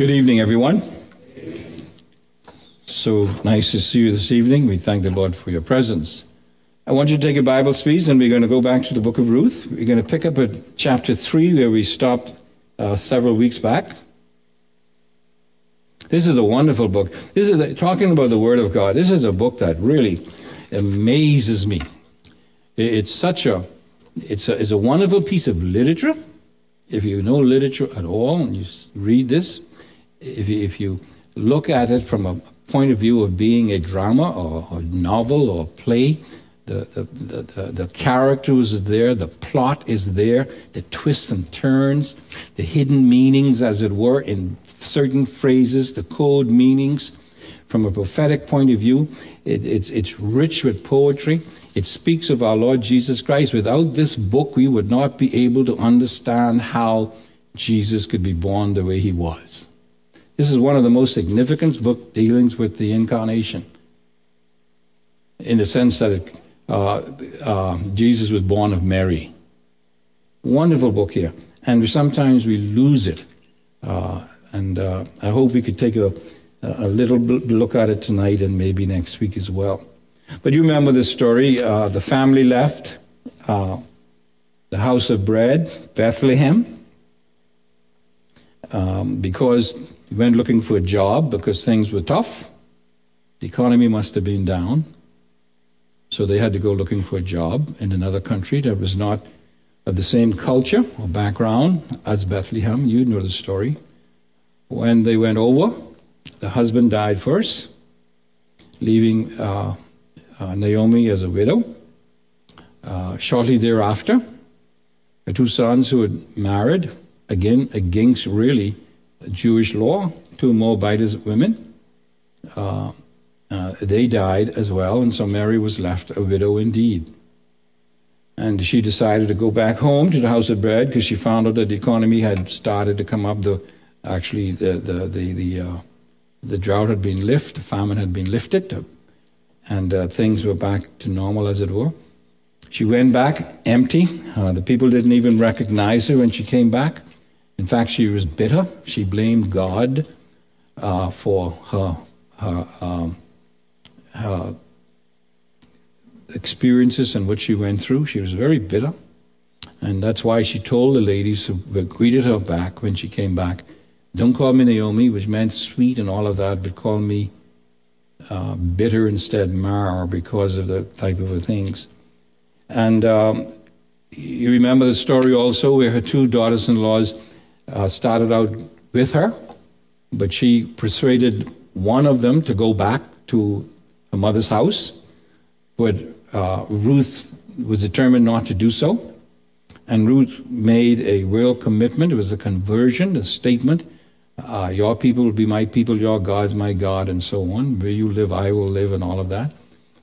Good evening, everyone. So nice to see you this evening. We thank the Lord for your presence. I want you to take your Bible, please, and we're going to go back to the book of Ruth. We're going to pick up at chapter 3, where we stopped uh, several weeks back. This is a wonderful book. This is talking about the Word of God. This is a book that really amazes me. It's such a it's a, it's a wonderful piece of literature. If you know literature at all and you read this, if you, if you look at it from a point of view of being a drama or a novel or a play, the, the, the, the, the characters are there, the plot is there, the twists and turns, the hidden meanings, as it were, in certain phrases, the code meanings. From a prophetic point of view, it, it's, it's rich with poetry. It speaks of our Lord Jesus Christ. Without this book, we would not be able to understand how Jesus could be born the way he was. This is one of the most significant book dealings with the incarnation, in the sense that it, uh, uh, Jesus was born of Mary. Wonderful book here, and sometimes we lose it. Uh, and uh, I hope we could take a, a little look at it tonight and maybe next week as well. But you remember the story. Uh, the family left uh, the house of bread, Bethlehem, um, because went looking for a job because things were tough. The economy must have been down. So they had to go looking for a job in another country that was not of the same culture or background as Bethlehem. You know the story. When they went over, the husband died first, leaving uh, uh, Naomi as a widow. Uh, shortly thereafter, her two sons who had married, again against really Jewish law, two Moabitess women, uh, uh, they died as well, and so Mary was left a widow indeed. And she decided to go back home to the house of bread because she found out that the economy had started to come up. The actually the the the the, uh, the drought had been lifted, the famine had been lifted, and uh, things were back to normal, as it were. She went back empty. Uh, the people didn't even recognize her when she came back. In fact, she was bitter. She blamed God uh, for her, her, um, her experiences and what she went through. She was very bitter. And that's why she told the ladies who greeted her back when she came back, don't call me Naomi, which meant sweet and all of that, but call me uh, bitter instead, Mar, because of the type of things. And um, you remember the story also where her two daughters in laws uh, started out with her, but she persuaded one of them to go back to her mother's house. But uh, Ruth was determined not to do so. And Ruth made a real commitment. It was a conversion, a statement uh, your people will be my people, your God's my God, and so on. Where you live, I will live, and all of that.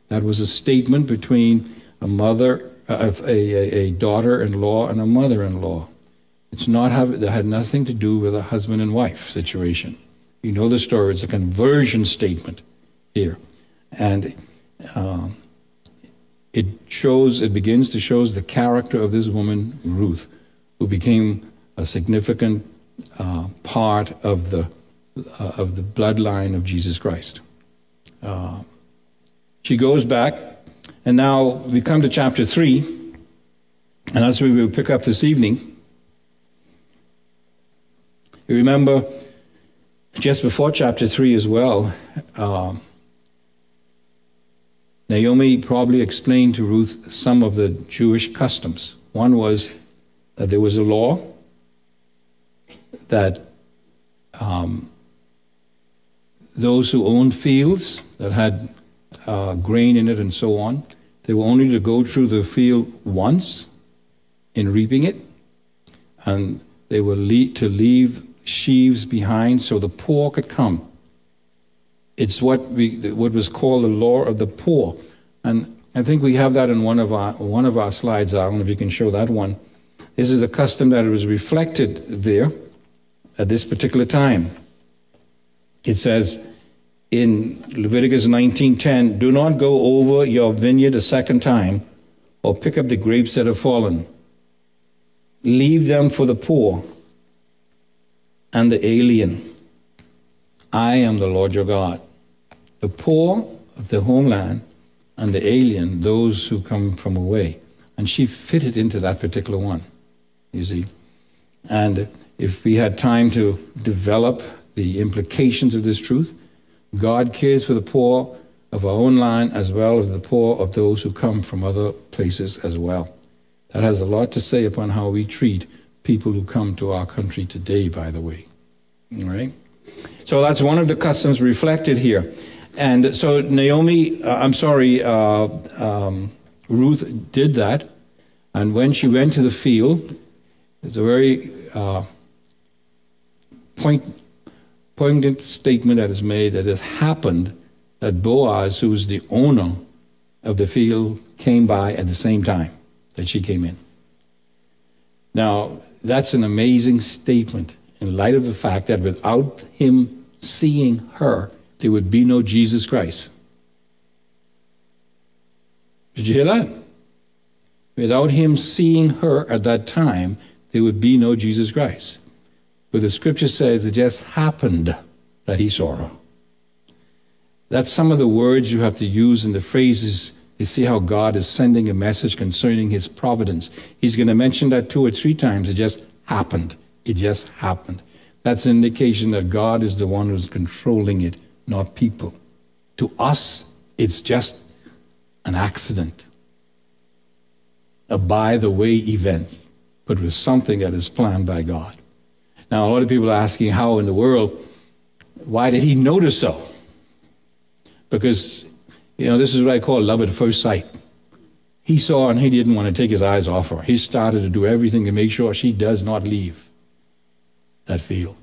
That was a statement between a mother, uh, a, a, a daughter-in-law, and a mother-in-law. It's not have, had nothing to do with a husband and wife situation. You know the story. It's a conversion statement here, and um, it shows. It begins to shows the character of this woman Ruth, who became a significant uh, part of the, uh, of the bloodline of Jesus Christ. Uh, she goes back, and now we come to chapter 3, and that's where we'll pick up this evening. You remember just before chapter 3 as well, um, Naomi probably explained to Ruth some of the Jewish customs. One was that there was a law that um, those who owned fields that had uh, grain in it and so on, they were only to go through the field once in reaping it, and they were to leave sheaves behind so the poor could come. It's what we what was called the law of the poor, and I think we have that in one of our one of our slides. I don't know if you can show that one. This is a custom that was reflected there at this particular time. It says in Leviticus 19:10, "Do not go over your vineyard a second time or pick up the grapes that have fallen. Leave them for the poor and the alien." I am the Lord your God. The poor of the homeland and the alien, those who come from away. And she fitted into that particular one, you see. And if we had time to develop the implications of this truth, God cares for the poor of our own land as well as the poor of those who come from other places as well. That has a lot to say upon how we treat people who come to our country today, by the way. All right? So that's one of the customs reflected here. And so Naomi, uh, I'm sorry, uh, um, Ruth did that. And when she went to the field, it's a very uh, point, poignant statement that is made that it happened that Boaz, who was the owner of the field, came by at the same time that she came in. Now, that's an amazing statement in light of the fact that without him seeing her, there would be no Jesus Christ. Did you hear that? Without him seeing her at that time, there would be no Jesus Christ. But the scripture says it just happened that he saw her. That's some of the words you have to use in the phrases. You see how God is sending a message concerning his providence. He's going to mention that two or three times. It just happened. It just happened. That's an indication that God is the one who's controlling it, not people. To us, it's just an accident, a by the way event, but with something that is planned by God. Now, a lot of people are asking, how in the world, why did he notice so? Because, you know, this is what I call love at first sight. He saw and he didn't want to take his eyes off her. He started to do everything to make sure she does not leave that field.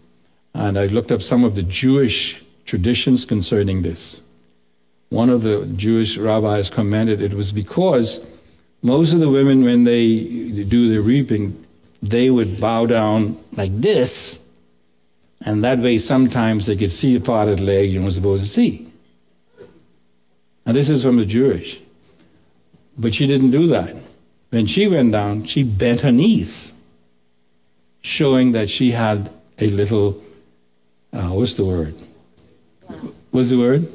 And I looked up some of the Jewish traditions concerning this. One of the Jewish rabbis commented it was because most of the women, when they do their reaping, they would bow down like this, and that way sometimes they could see a part of the leg you weren't supposed to see. And this is from the Jewish. But she didn't do that. When she went down, she bent her knees, showing that she had a little, uh, what's the word? What's the word?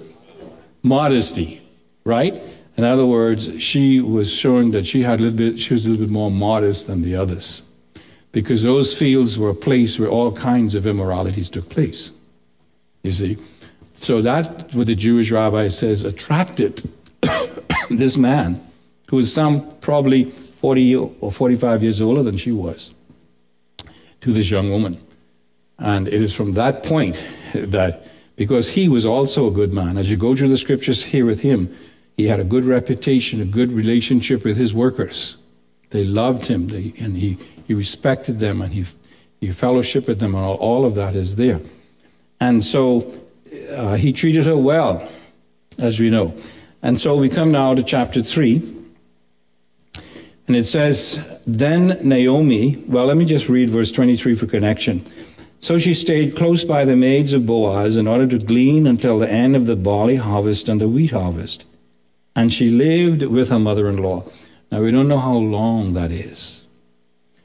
Modesty, right? In other words, she was showing that she had a little bit, she was a little bit more modest than the others. Because those fields were a place where all kinds of immoralities took place. You see? So that what the Jewish rabbi says attracted this man, who was some probably 40 or 45 years older than she was, to this young woman. And it is from that point that, because he was also a good man, as you go through the scriptures here with him, he had a good reputation, a good relationship with his workers. They loved him, they, and he, he respected them, and he, he fellowshiped with them, and all, all of that is there. And so uh, he treated her well, as we know. And so we come now to chapter 3. And it says, Then Naomi, well, let me just read verse 23 for connection. So she stayed close by the maids of Boaz in order to glean until the end of the barley harvest and the wheat harvest. And she lived with her mother in law. Now, we don't know how long that is.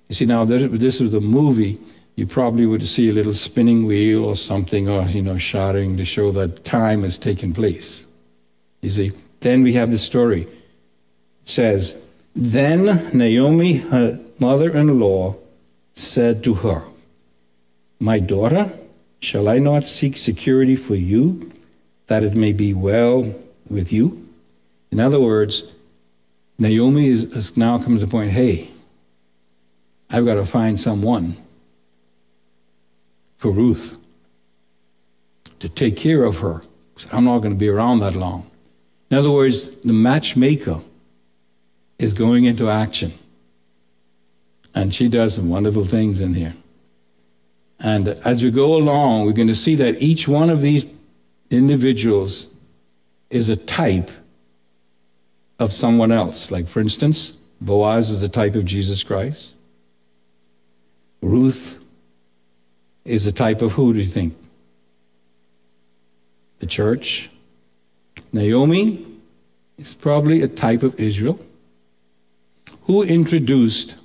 You see, now, this is the movie. You probably would see a little spinning wheel or something, or, you know, shouting to show that time has taken place. You see, then we have the story. It says, Then Naomi, her mother in law, said to her, my daughter, shall I not seek security for you, that it may be well with you? In other words, Naomi is, has now come to the point hey, I've got to find someone for Ruth to take care of her. I'm not going to be around that long. In other words, the matchmaker is going into action. And she does some wonderful things in here. And as we go along, we're going to see that each one of these individuals is a type of someone else. Like, for instance, Boaz is a type of Jesus Christ. Ruth is a type of who do you think? The church. Naomi is probably a type of Israel. Who introduced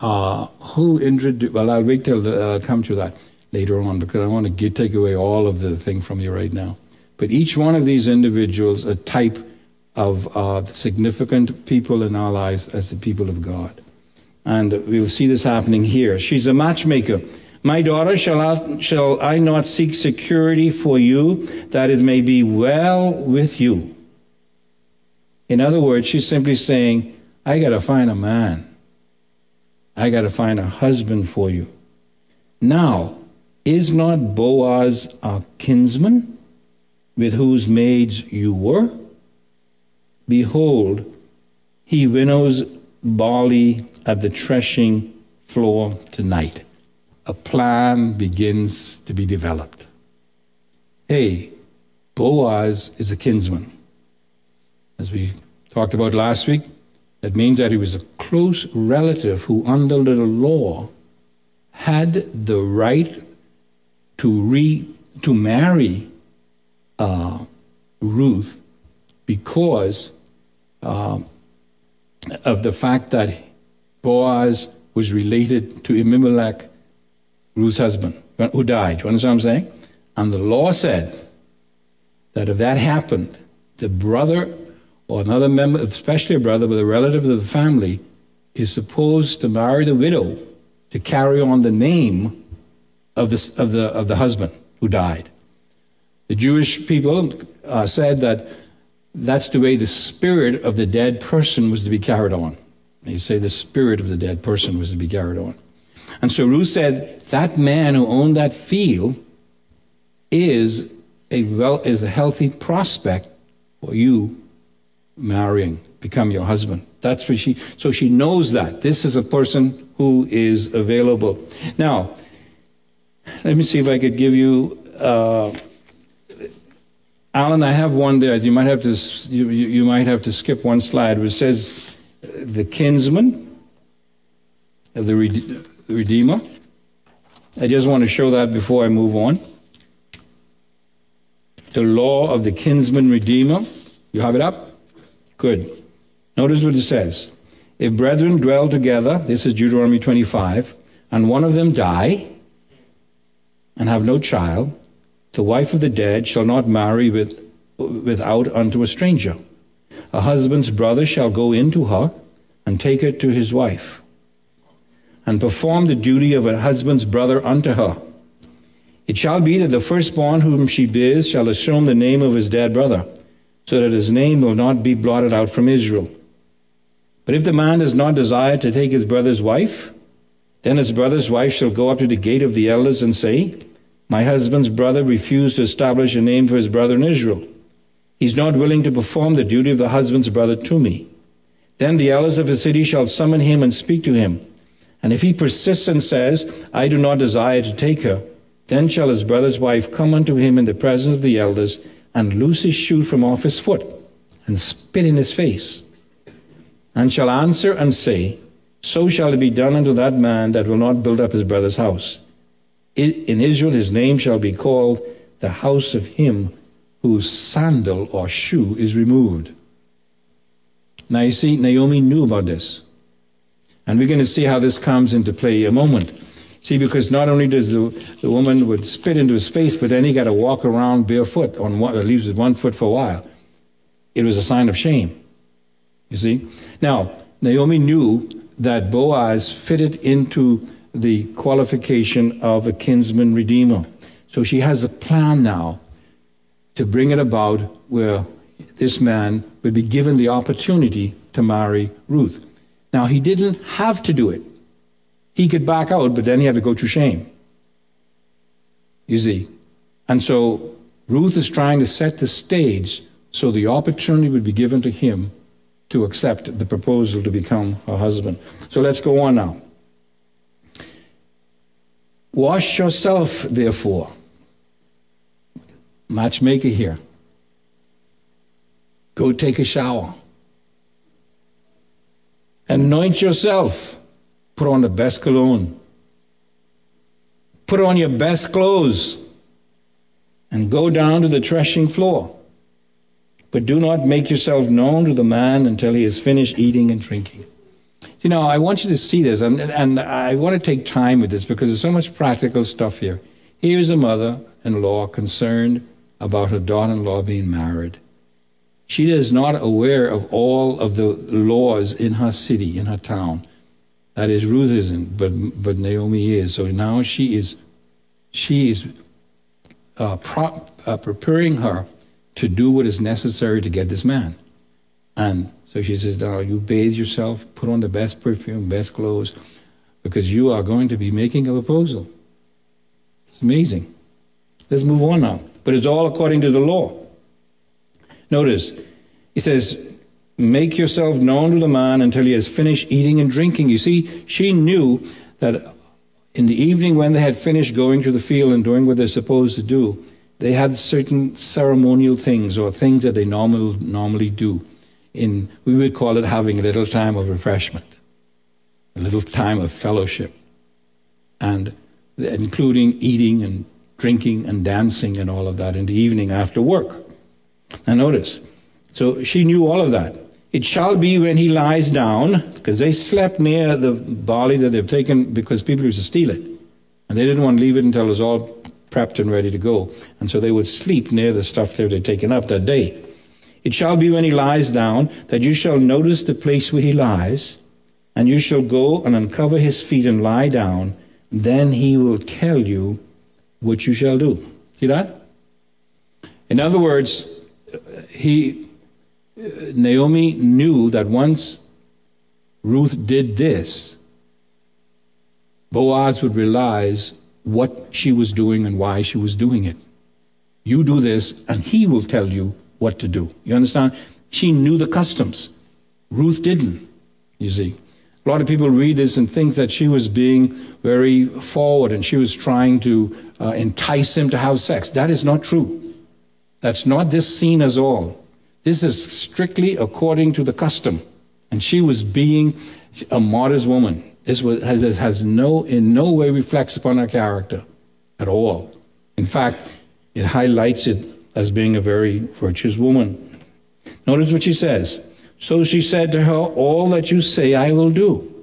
uh, who introduced, well, I'll wait till uh, come to that. later on because I want to get, take away all of the thing from you right now. But each one of these individuals, a type of uh, significant people in our lives as the people of God. And we'll see this happening here. She's a matchmaker. My daughter, shall I, shall I not seek security for you that it may be well with you? In other words, she's simply saying, I got to find a man. I got to find a husband for you. Now, is not Boaz a kinsman with whose maids you were? Behold, he winnows barley at the threshing floor tonight. A plan begins to be developed. Hey, Boaz is a kinsman. As we talked about last week, that means that he was a close relative who, under the law, had the right to re to marry uh, Ruth because uh, of the fact that Boaz was related to Elimelech, Ruth's husband, who died. You understand what I'm saying? And the law said that if that happened, the brother or another member, especially a brother with a relative of the family, is supposed to marry the widow to carry on the name of the, of the, of the husband who died. The Jewish people uh, said that that's the way the spirit of the dead person was to be carried on. They say the spirit of the dead person was to be carried on. And so Ruth said, that man who owned that field is a well is a healthy prospect for you marrying, become your husband. That's what she, so she knows that. This is a person who is available. Now, let me see if I could give you, uh, Alan, I have one there. You might have to, you, you might have to skip one slide which says the kinsman of the Redeemer. I just want to show that before I move on. The law of the kinsman redeemer. You have it up? Good. Notice what it says. If brethren dwell together, this is Deuteronomy 25, and one of them die and have no child, the wife of the dead shall not marry with, without unto a stranger. A husband's brother shall go in to her and take her to his wife, and perform the duty of a husband's brother unto her. It shall be that the firstborn whom she bears shall assume the name of his dead brother so that his name will not be blotted out from Israel. But if the man does not desire to take his brother's wife, then his brother's wife shall go up to the gate of the elders and say, My husband's brother refused to establish a name for his brother in Israel. He's not willing to perform the duty of the husband's brother to me. Then the elders of the city shall summon him and speak to him. And if he persists and says, I do not desire to take her, then shall his brother's wife come unto him in the presence of the elders and loose his shoe from off his foot, and spit in his face, and shall answer and say, So shall it be done unto that man that will not build up his brother's house. In Israel his name shall be called the house of him whose sandal or shoe is removed. Now you see, Naomi knew about this. And we're going to see how this comes into play a moment. See, because not only does the, the woman would spit into his face, but then he got to walk around barefoot on one, or leaves with one foot for a while. It was a sign of shame. You see? Now, Naomi knew that Boaz fitted into the qualification of a kinsman redeemer. So she has a plan now to bring it about where this man would be given the opportunity to marry Ruth. Now, he didn't have to do it. He could back out, but then he had to go through shame. You see? And so Ruth is trying to set the stage so the opportunity would be given to him to accept the proposal to become her husband. So let's go on now. Wash yourself, therefore. Matchmaker here. Go take a shower. Anoint yourself. Put on the best cologne. Put on your best clothes and go down to the threshing floor. But do not make yourself known to the man until he has finished eating and drinking. You know, I want you to see this, and, and I want to take time with this because there's so much practical stuff here. Here is a mother in law concerned about her daughter in law being married. She is not aware of all of the laws in her city, in her town. That is, Ruth isn't, but, but Naomi is. So now she is, she is uh, pro- uh, preparing her to do what is necessary to get this man. And so she says, Now you bathe yourself, put on the best perfume, best clothes, because you are going to be making a proposal. It's amazing. Let's move on now. But it's all according to the law. Notice, he says, Make yourself known to the man until he has finished eating and drinking. You see, she knew that in the evening when they had finished going to the field and doing what they're supposed to do, they had certain ceremonial things or things that they normal, normally do. In, we would call it having a little time of refreshment, a little time of fellowship, and including eating and drinking and dancing and all of that in the evening after work. Now notice, so she knew all of that. It shall be when he lies down, because they slept near the barley that they've taken because people used to steal it. And they didn't want to leave it until it was all prepped and ready to go. And so they would sleep near the stuff that they'd taken up that day. It shall be when he lies down that you shall notice the place where he lies, and you shall go and uncover his feet and lie down. Then he will tell you what you shall do. See that? In other words, he Naomi knew that once Ruth did this, Boaz would realize what she was doing and why she was doing it. You do this, and he will tell you what to do. You understand? She knew the customs. Ruth didn't, you see. A lot of people read this and think that she was being very forward and she was trying to uh, entice him to have sex. That is not true. That's not this scene at all. This is strictly according to the custom. And she was being a modest woman. This was, has, has no, in no way reflects upon her character at all. In fact, it highlights it as being a very virtuous woman. Notice what she says. So she said to her, All that you say I will do.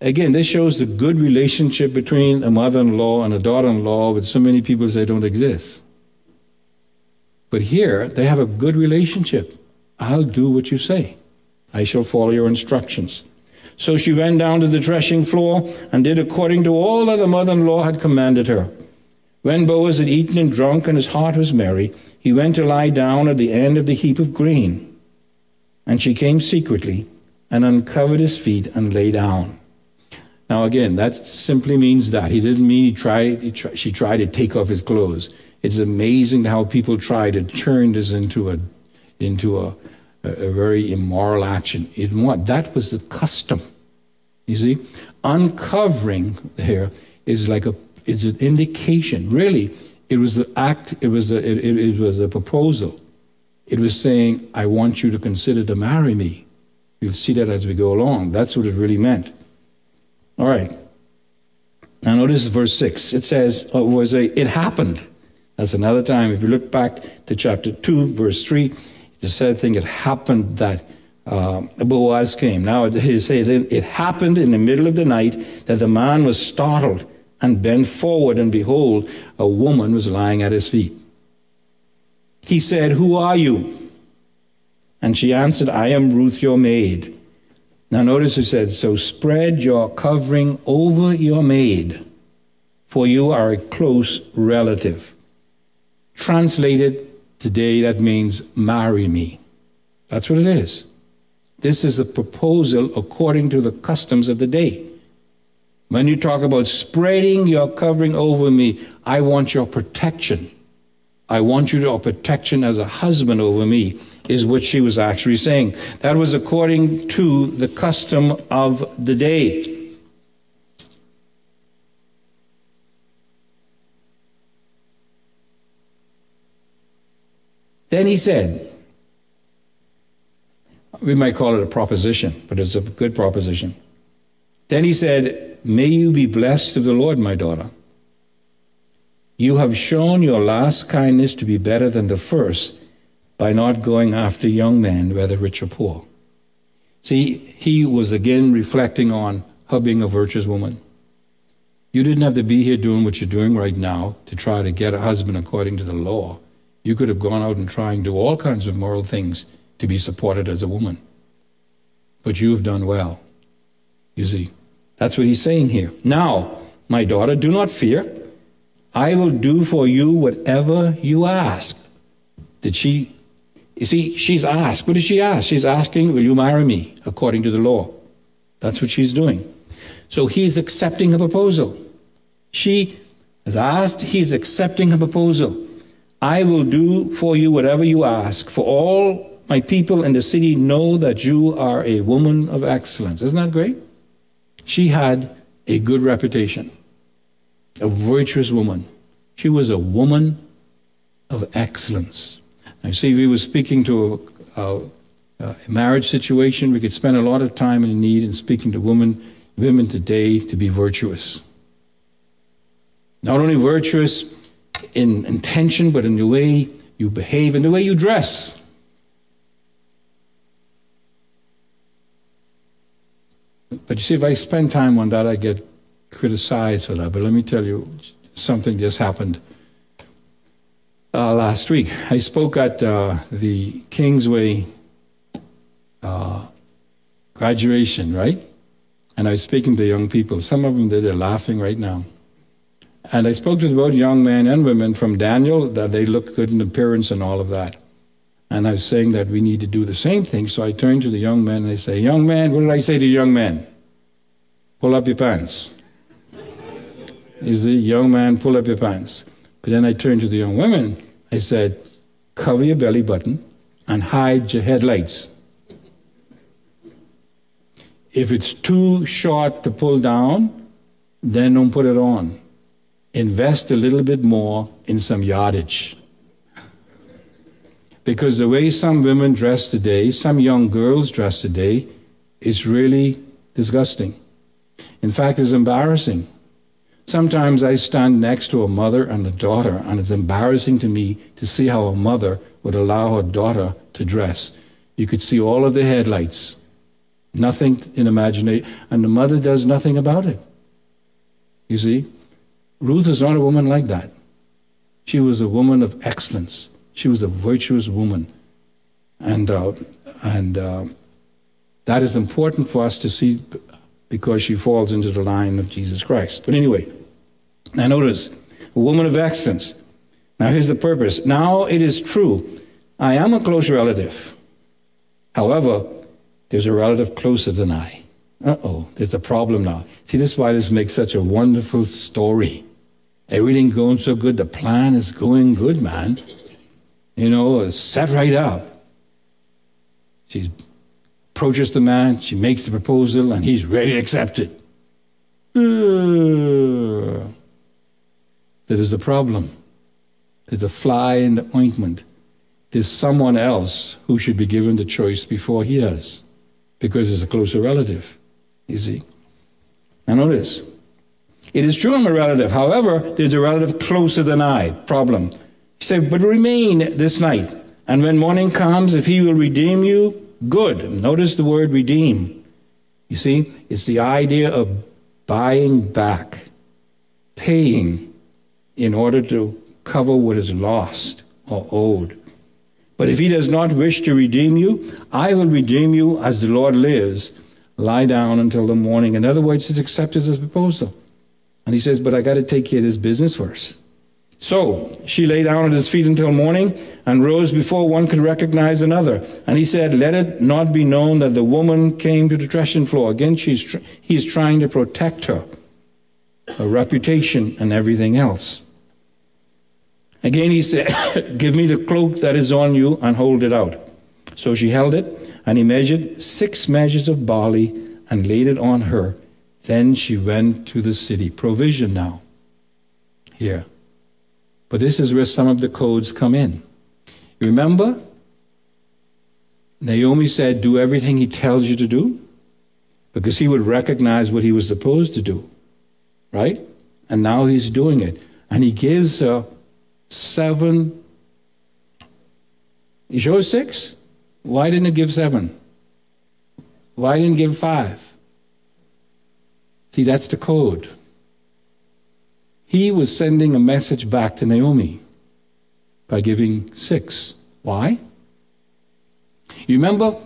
Again, this shows the good relationship between a mother in law and a daughter in law, but so many people say don't exist. But here, they have a good relationship. I'll do what you say. I shall follow your instructions. So she went down to the threshing floor and did according to all that the mother in law had commanded her. When Boaz had eaten and drunk and his heart was merry, he went to lie down at the end of the heap of grain. And she came secretly and uncovered his feet and lay down. Now, again, that simply means that. He didn't mean he tried, he tried, she tried to take off his clothes. It's amazing how people try to turn this into a, into a, a, a very immoral action. It? That was the custom. You see? Uncovering here is like a, is an indication. Really, it was the act, it was a, it, it was a proposal. It was saying, I want you to consider to marry me. You'll see that as we go along. That's what it really meant. All right. Now notice verse 6. It says, uh, was a, it happened. That's another time. If you look back to chapter 2, verse 3, the said thing, it happened that uh, Boaz came. Now he says it happened in the middle of the night that the man was startled and bent forward, and behold, a woman was lying at his feet. He said, Who are you? And she answered, I am Ruth, your maid. Now notice he said, So spread your covering over your maid, for you are a close relative. Translated today, that means marry me. That's what it is. This is a proposal according to the customs of the day. When you talk about spreading your covering over me, I want your protection. I want you to your protection as a husband over me is what she was actually saying. That was according to the custom of the day. Then he said, we might call it a proposition, but it's a good proposition. Then he said, May you be blessed of the Lord, my daughter. You have shown your last kindness to be better than the first by not going after young men, whether rich or poor. See, he was again reflecting on her being a virtuous woman. You didn't have to be here doing what you're doing right now to try to get a husband according to the law. You could have gone out and tried and do all kinds of moral things to be supported as a woman. But you have done well. You see, that's what he's saying here. Now, my daughter, do not fear. I will do for you whatever you ask. Did she? You see, she's asked. What did she ask? She's asking, Will you marry me according to the law? That's what she's doing. So he's accepting a proposal. She has asked, he's accepting her proposal. I will do for you whatever you ask, for all my people in the city know that you are a woman of excellence. Isn't that great? She had a good reputation, a virtuous woman. She was a woman of excellence. Now, see, if we were speaking to a, a, a marriage situation, we could spend a lot of time in need in speaking to women, women today to be virtuous. Not only virtuous in intention, but in the way you behave, in the way you dress. But you see, if I spend time on that, I get criticized for that. But let me tell you, something just happened uh, last week. I spoke at uh, the Kingsway uh, graduation, right? And I was speaking to young people. Some of them, they're laughing right now. And I spoke to both young men and women from Daniel that they look good in appearance and all of that. And I was saying that we need to do the same thing. So I turned to the young men and I say, Young man, what did I say to young men? Pull up your pants. You see, young man, pull up your pants. But then I turned to the young women. I said, Cover your belly button and hide your headlights. If it's too short to pull down, then don't put it on invest a little bit more in some yardage. Because the way some women dress today, some young girls dress today, is really disgusting. In fact, it's embarrassing. Sometimes I stand next to a mother and a daughter, and it's embarrassing to me to see how a mother would allow her daughter to dress. You could see all of the headlights, nothing in imagination, and the mother does nothing about it. You see? Ruth is not a woman like that. She was a woman of excellence. She was a virtuous woman. And, uh, and uh, that is important for us to see because she falls into the line of Jesus Christ. But anyway, now notice, a woman of excellence. Now here's the purpose. Now it is true, I am a close relative. However, there's a relative closer than I. Uh oh, there's a problem now. See, this is why this makes such a wonderful story. Everything going so good. The plan is going good, man. You know, set right up. She approaches the man, she makes the proposal, and he's ready to accept it. That is the problem. There's a fly in the ointment. There's someone else who should be given the choice before he does, because it's a closer relative, you see. Now, notice. It is true I'm a relative. However, there's a relative closer than I. Problem. He said, But remain this night. And when morning comes, if he will redeem you, good. Notice the word redeem. You see, it's the idea of buying back, paying in order to cover what is lost or owed. But if he does not wish to redeem you, I will redeem you as the Lord lives. Lie down until the morning. In other words, he's accepted his proposal. And he says, But I got to take care of this business first. So she lay down at his feet until morning and rose before one could recognize another. And he said, Let it not be known that the woman came to the threshing floor. Again, she's tr- trying to protect her, her reputation, and everything else. Again, he said, Give me the cloak that is on you and hold it out. So she held it, and he measured six measures of barley and laid it on her then she went to the city. Provision now. Here. But this is where some of the codes come in. Remember? Naomi said, Do everything he tells you to do, because he would recognize what he was supposed to do. Right? And now he's doing it. And he gives her seven. He shows six? Why didn't he give seven? Why didn't he give five? See, that's the code. He was sending a message back to Naomi by giving six. Why? You remember?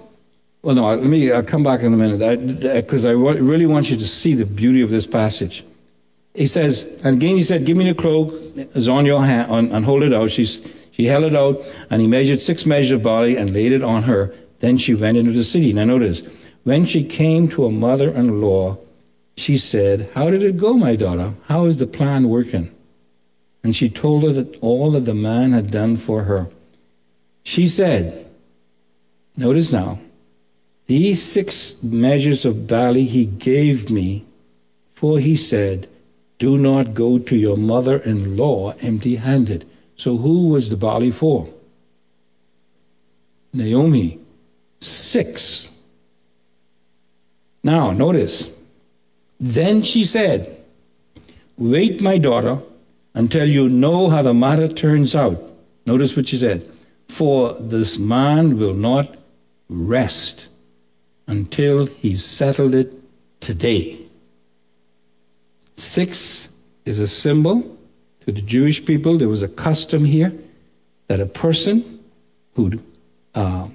Well, no, let me I'll come back in a minute because I, I, really want you to see the beauty of this passage. He says, and again he said, Give me the cloak, it's on your hand, on, and hold it out. She's, she held it out, and he measured six measures of barley and laid it on her. Then she went into the city. Now, notice, when she came to her mother in law, she said, How did it go, my daughter? How is the plan working? And she told her that all that the man had done for her. She said, Notice now, these six measures of barley he gave me, for he said, Do not go to your mother in law empty handed. So, who was the barley for? Naomi. Six. Now, notice. Then she said, Wait, my daughter, until you know how the matter turns out. Notice what she said. For this man will not rest until he's settled it today. Six is a symbol to the Jewish people. There was a custom here that a person who uh,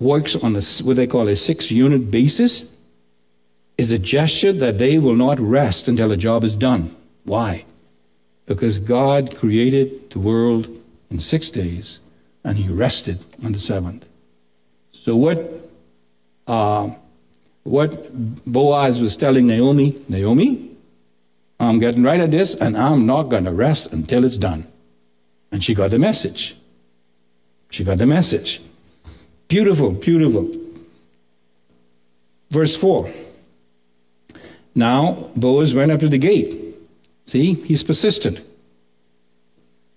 works on a, what they call a six unit basis is a gesture that they will not rest until the job is done. Why? Because God created the world in six days and he rested on the seventh. So what uh, what Boaz was telling Naomi, Naomi, I'm getting right at this and I'm not going to rest until it's done. And she got the message. She got the message. Beautiful, beautiful. Verse 4. Now Boaz went up to the gate. See, he's persistent.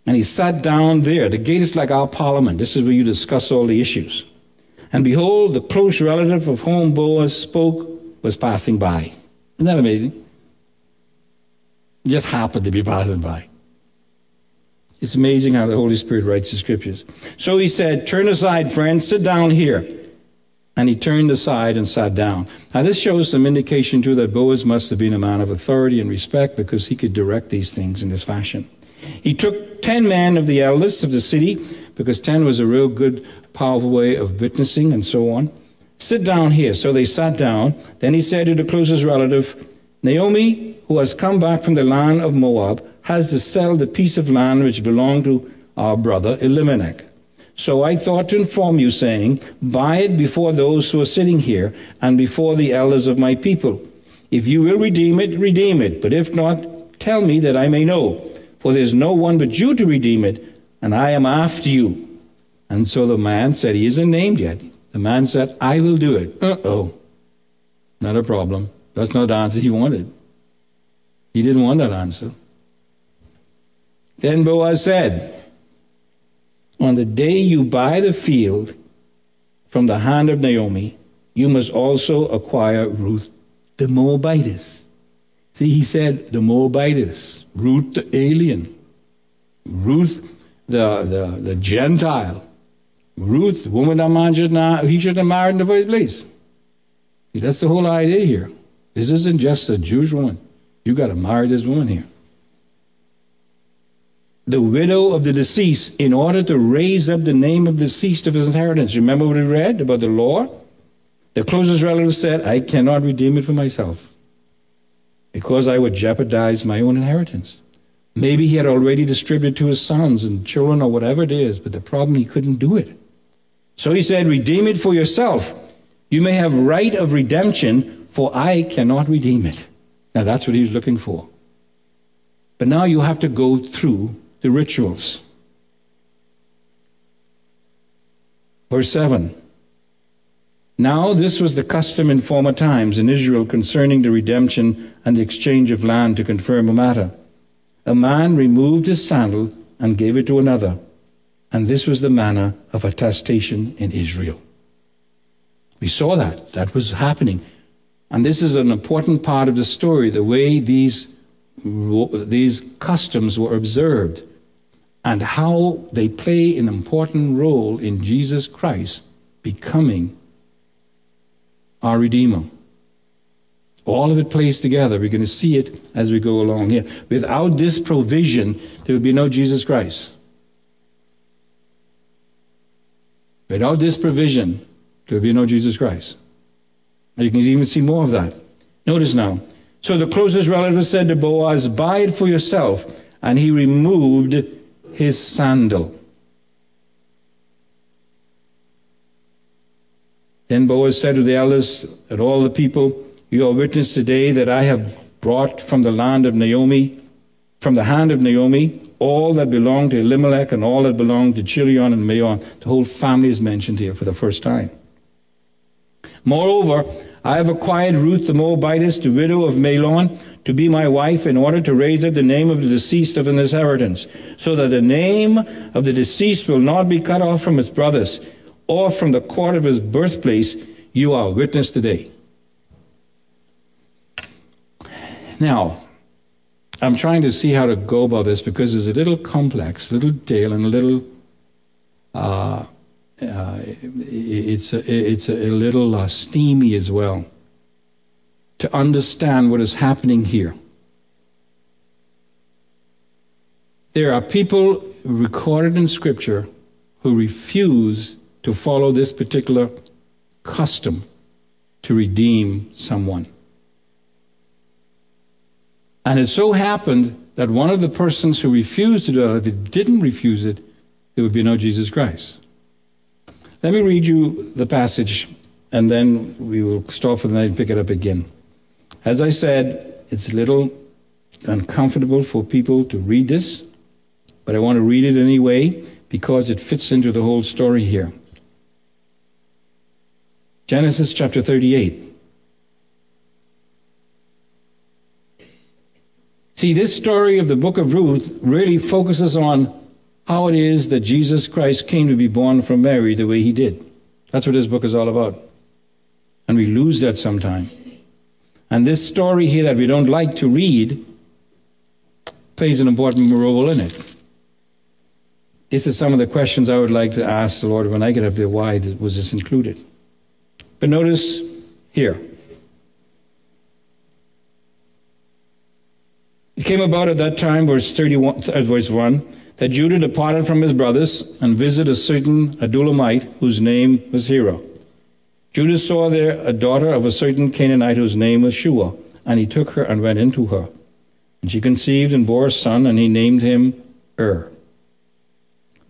And he sat down there. The gate is like our parliament. This is where you discuss all the issues. And behold, the close relative of whom Boaz spoke was passing by. Isn't that amazing? Just happened to be passing by. It's amazing how the Holy Spirit writes the scriptures. So he said, Turn aside, friends, sit down here. And he turned aside and sat down. Now, this shows some indication, too, that Boaz must have been a man of authority and respect because he could direct these things in this fashion. He took ten men of the eldest of the city, because ten was a real good, powerful way of witnessing and so on. Sit down here. So they sat down. Then he said to the closest relative, Naomi, who has come back from the land of Moab, has to sell the piece of land which belonged to our brother Elimelech. So I thought to inform you, saying, Buy it before those who are sitting here and before the elders of my people. If you will redeem it, redeem it. But if not, tell me that I may know. For there is no one but you to redeem it, and I am after you. And so the man said, He isn't named yet. The man said, I will do it. Uh oh. Not a problem. That's not the answer he wanted. He didn't want that answer. Then Boaz said, On the day you buy the field from the hand of Naomi, you must also acquire Ruth the Moabitess. See, he said the Moabitess, Ruth the alien, Ruth the, the, the Gentile, Ruth, the woman that man should not, he should have married in the first place. See, that's the whole idea here. This isn't just a Jewish woman. You got to marry this woman here the widow of the deceased in order to raise up the name of the deceased of his inheritance. Remember what we read about the law? The closest relative said, I cannot redeem it for myself because I would jeopardize my own inheritance. Maybe he had already distributed to his sons and children or whatever it is, but the problem he couldn't do it. So he said, Redeem it for yourself. You may have right of redemption, for I cannot redeem it. Now that's what he was looking for. But now you have to go through the rituals. Verse 7 Now this was the custom in former times in Israel concerning the redemption and the exchange of land to confirm a matter. A man removed his sandal and gave it to another, and this was the manner of attestation in Israel. We saw that. That was happening. And this is an important part of the story, the way these, these customs were observed and how they play an important role in Jesus Christ becoming our Redeemer. All of it plays together. We're going to see it as we go along here. Without this provision, there would be no Jesus Christ. Without this provision, there would be no Jesus Christ. You can even see more of that. Notice now. So the closest relative said to Boaz, Buy it for yourself. And he removed his sandal. Then Boaz said to the elders and all the people, You are witness today that I have brought from the land of Naomi, from the hand of Naomi, all that belonged to Elimelech and all that belonged to Chilion and Mahlon. The whole family is mentioned here for the first time. Moreover, I have acquired Ruth the Moabitess, the widow of Mahlon, to be my wife in order to raise up the name of the deceased of an inheritance, so that the name of the deceased will not be cut off from his brothers or from the court of his birthplace, you are witness today. Now, I'm trying to see how to go about this because it's a little complex, a little detail, and a little. Uh, uh, it's a, it's a, little uh, steamy as well to understand what is happening here. There are people recorded in Scripture who refuse to follow this particular custom to redeem someone. And it so happened that one of the persons who refused to do it, if he didn't refuse it, there would be no Jesus Christ. Let me read you the passage and then we will stop for the night and pick it up again. As I said, it's a little uncomfortable for people to read this, but I want to read it anyway because it fits into the whole story here. Genesis chapter 38. See, this story of the book of Ruth really focuses on how it is that Jesus Christ came to be born from Mary the way he did. That's what this book is all about. And we lose that sometime. And this story here that we don't like to read plays an important role in it. This is some of the questions I would like to ask the Lord when I get up there. Why was this included? But notice here. It came about at that time, verse 31, uh, verse 1, that Judah departed from his brothers and visited a certain Adullamite whose name was Hira. Judah saw there a daughter of a certain Canaanite whose name was Shua, and he took her and went into her. And she conceived and bore a son, and he named him Er.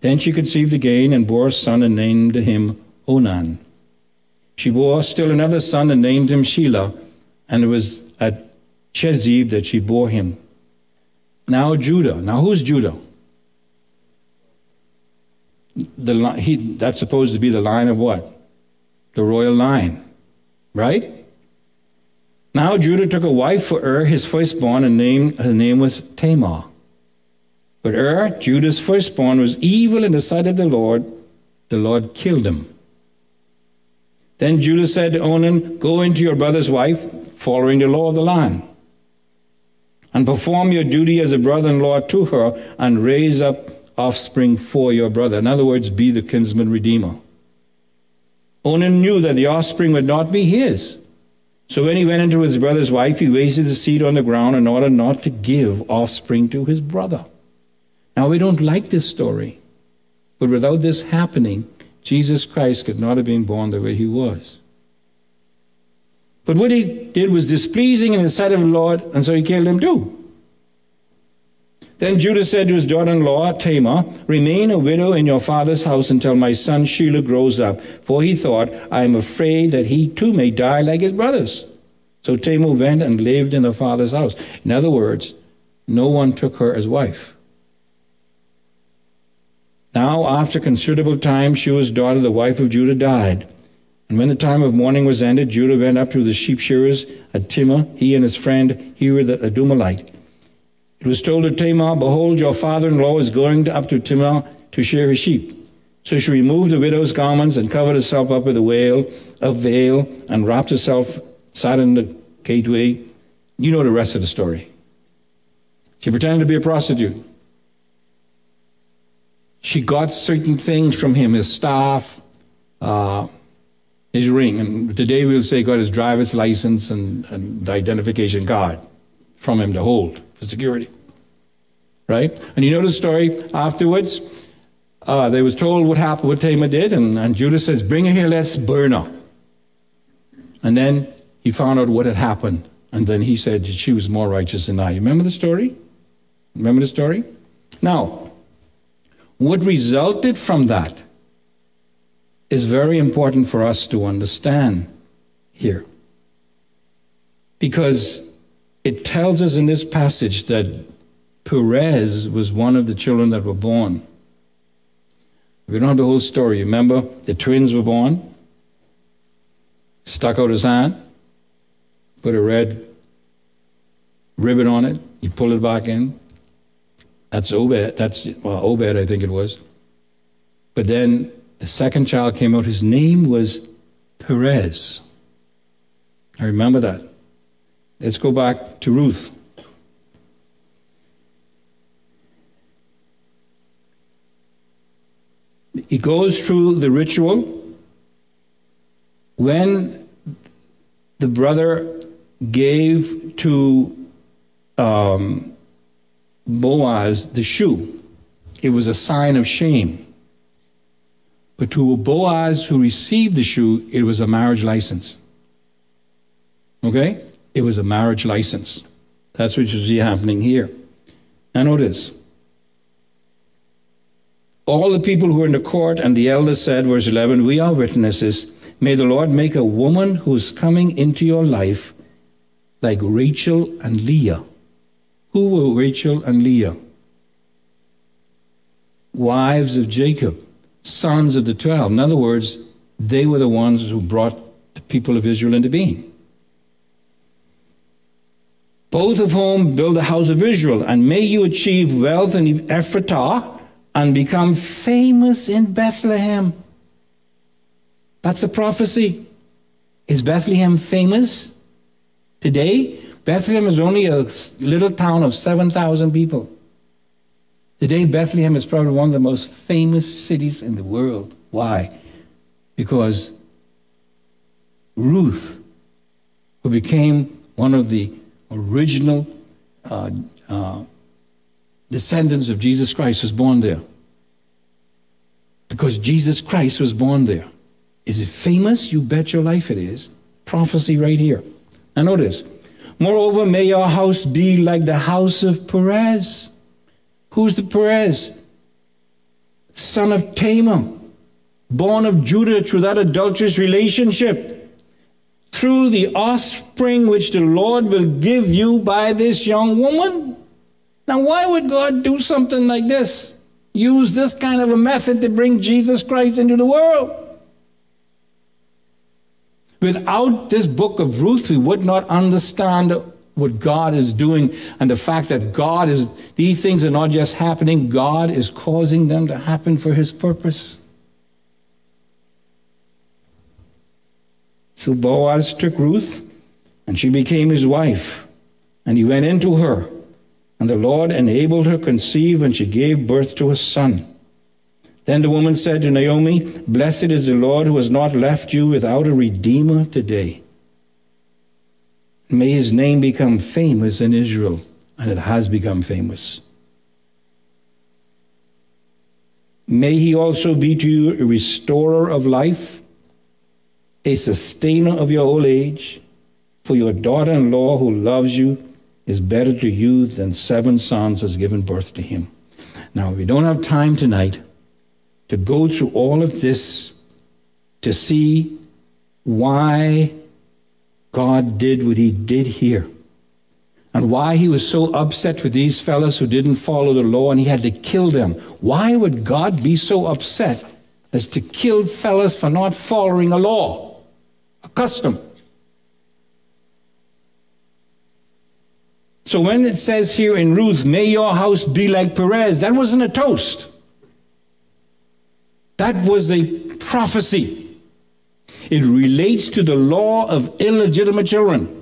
Then she conceived again and bore a son and named him Onan. She bore still another son and named him Shelah, and it was at Chezib that she bore him. Now Judah. Now who's Judah? The he, that's supposed to be the line of what? The royal line, right? Now Judah took a wife for Ur, his firstborn, and named her name was Tamar. But Ur, Judah's firstborn, was evil in the sight of the Lord. The Lord killed him. Then Judah said to Onan, Go into your brother's wife, following the law of the land, and perform your duty as a brother in law to her, and raise up offspring for your brother. In other words, be the kinsman redeemer. Onan knew that the offspring would not be his. So when he went into his brother's wife, he wasted the seed on the ground in order not to give offspring to his brother. Now, we don't like this story, but without this happening, Jesus Christ could not have been born the way he was. But what he did was displeasing in the sight of the Lord, and so he killed him too. Then Judah said to his daughter in law, Tamar, Remain a widow in your father's house until my son Shelah grows up. For he thought, I am afraid that he too may die like his brothers. So Tamar went and lived in her father's house. In other words, no one took her as wife. Now, after considerable time, Shua's daughter, the wife of Judah, died. And when the time of mourning was ended, Judah went up to the sheep shearers at Timnah, he and his friend Hira the Adullamite. It was told to Tamar, Behold, your father in law is going up to Timnah to shear his sheep. So she removed the widow's garments and covered herself up with a veil, a veil and wrapped herself, sat in the gateway. You know the rest of the story. She pretended to be a prostitute. She got certain things from him, his staff, uh, his ring. And today we'll say got his driver's license and, and the identification card from him to hold for security. Right? And you know the story afterwards? Uh, they was told what happened, what Tamar did, and, and Judas says, Bring her here, let's burn her. And then he found out what had happened. And then he said she was more righteous than I. You remember the story? Remember the story? Now, what resulted from that is very important for us to understand here. Because it tells us in this passage that Perez was one of the children that were born. We don't have the whole story. Remember, the twins were born, stuck out his hand, put a red ribbon on it, you pull it back in. That's Obed. That's well, Obed, I think it was. But then the second child came out. His name was Perez. I remember that. Let's go back to Ruth. He goes through the ritual. When the brother gave to um, Boaz the shoe, it was a sign of shame. But to Boaz who received the shoe, it was a marriage license. Okay? It was a marriage license. That's what you see happening here. Now notice. All the people who were in the court and the elders said, verse 11, We are witnesses. May the Lord make a woman who's coming into your life like Rachel and Leah. Who were Rachel and Leah? Wives of Jacob sons of the twelve. In other words, they were the ones who brought the people of Israel into being. Both of whom build the house of Israel, and may you achieve wealth in Ephratah and become famous in Bethlehem. That's a prophecy. Is Bethlehem famous today? Bethlehem is only a little town of 7,000 people. Today, Bethlehem is probably one of the most famous cities in the world. Why? Because Ruth, who became one of the original uh, uh, descendants of Jesus Christ, was born there. Because Jesus Christ was born there. Is it famous? You bet your life it is. Prophecy right here. Now notice. Moreover, may your house be like the house of Perez Who's the Perez? Son of Tamar, born of Judah through that adulterous relationship. Through the offspring which the Lord will give you by this young woman. Now, why would God do something like this? Use this kind of a method to bring Jesus Christ into the world? Without this book of Ruth, we would not understand what God is doing and the fact that God is, these things are not just happening, God is causing them to happen for His purpose. So Boaz took Ruth, and she became his wife, and he went into her. And the Lord enabled her conceive, and she gave birth to a son. Then the woman said to Naomi, Blessed is the Lord who has not left you without a redeemer today. May his name become famous in Israel, and it has become famous. May he also be to you a restorer of life, a sustainer of your old age, for your daughter in law who loves you is better to you than seven sons has given birth to him. Now, we don't have time tonight to go through all of this to see why God did what he did here. And why he was so upset with these fellows who didn't follow the law and he had to kill them. Why would God be so upset as to kill fellows for not following a law, a custom? So when it says here in Ruth, may your house be like Perez, that wasn't a toast. That was a prophecy. It relates to the law of illegitimate children.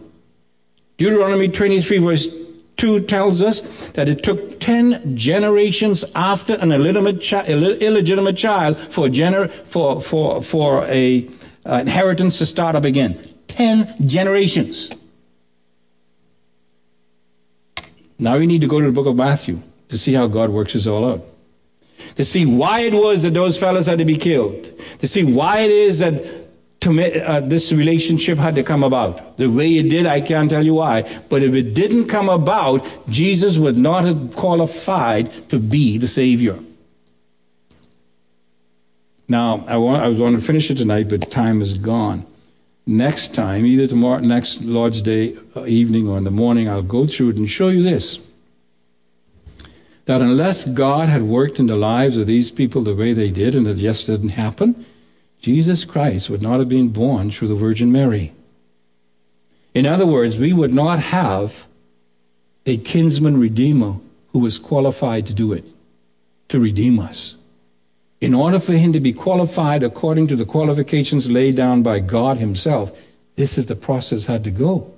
Deuteronomy 23, verse 2 tells us that it took 10 generations after an illegitimate, chi- illegitimate child for, gener- for, for, for a, uh, inheritance to start up again. Ten generations. Now you need to go to the book of Matthew to see how God works this all out. To see why it was that those fellows had to be killed. To see why it is that to, uh, this relationship had to come about. The way it did, I can't tell you why. But if it didn't come about, Jesus would not have qualified to be the Savior. Now, I, want, I was going to finish it tonight, but time is gone. Next time, either tomorrow, next Lord's Day uh, evening or in the morning, I'll go through it and show you this. That unless God had worked in the lives of these people the way they did, and it just didn't happen, Jesus Christ would not have been born through the Virgin Mary. In other words, we would not have a kinsman redeemer who was qualified to do it, to redeem us. In order for him to be qualified according to the qualifications laid down by God himself, this is the process had to go.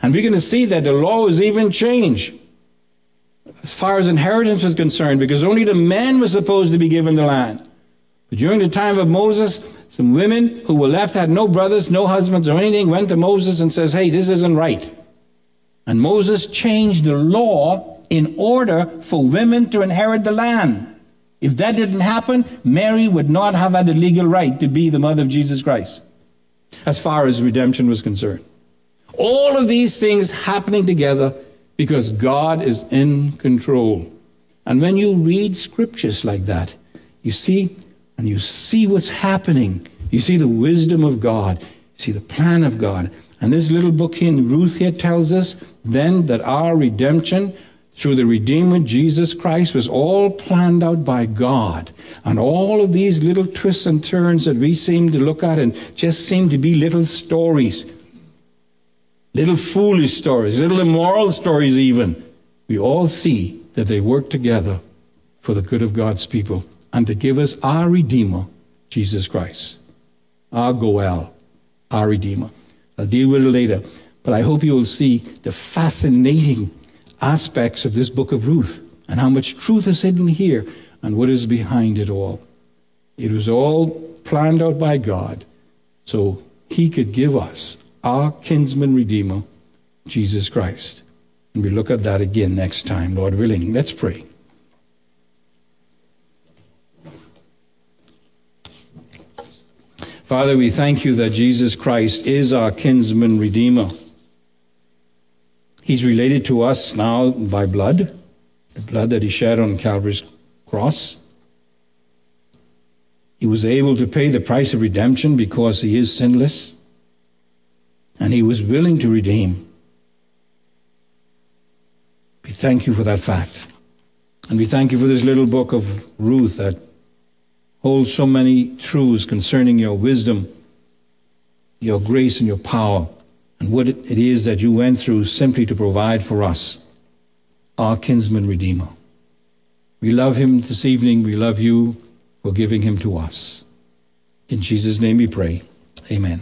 And we're going to see that the law was even changed as far as inheritance was concerned, because only the men were supposed to be given the land. But during the time of Moses, some women who were left had no brothers, no husbands, or anything, went to Moses and says, "Hey, this isn't right." And Moses changed the law in order for women to inherit the land. If that didn't happen, Mary would not have had the legal right to be the mother of Jesus Christ, as far as redemption was concerned. All of these things happening together because God is in control. And when you read scriptures like that, you see and you see what's happening. You see the wisdom of God. You see the plan of God. And this little book in Ruth here tells us then that our redemption through the Redeemer Jesus Christ was all planned out by God. And all of these little twists and turns that we seem to look at and just seem to be little stories, little foolish stories, little immoral stories, even, we all see that they work together for the good of God's people and to give us our Redeemer, Jesus Christ, our Goel, our Redeemer. I'll deal with it later, but I hope you will see the fascinating aspects of this book of Ruth and how much truth is hidden here and what is behind it all. It was all planned out by God so he could give us our kinsman redeemer, Jesus Christ. And we look at that again next time, Lord willing. Let's pray. Father, we thank you that Jesus Christ is our kinsman redeemer. He's related to us now by blood, the blood that he shed on Calvary's cross. He was able to pay the price of redemption because he is sinless, and he was willing to redeem. We thank you for that fact. And we thank you for this little book of Ruth that holds so many truths concerning your wisdom, your grace, and your power, what it is that you went through simply to provide for us, our kinsman redeemer. We love him this evening. We love you for giving him to us. In Jesus' name we pray. Amen.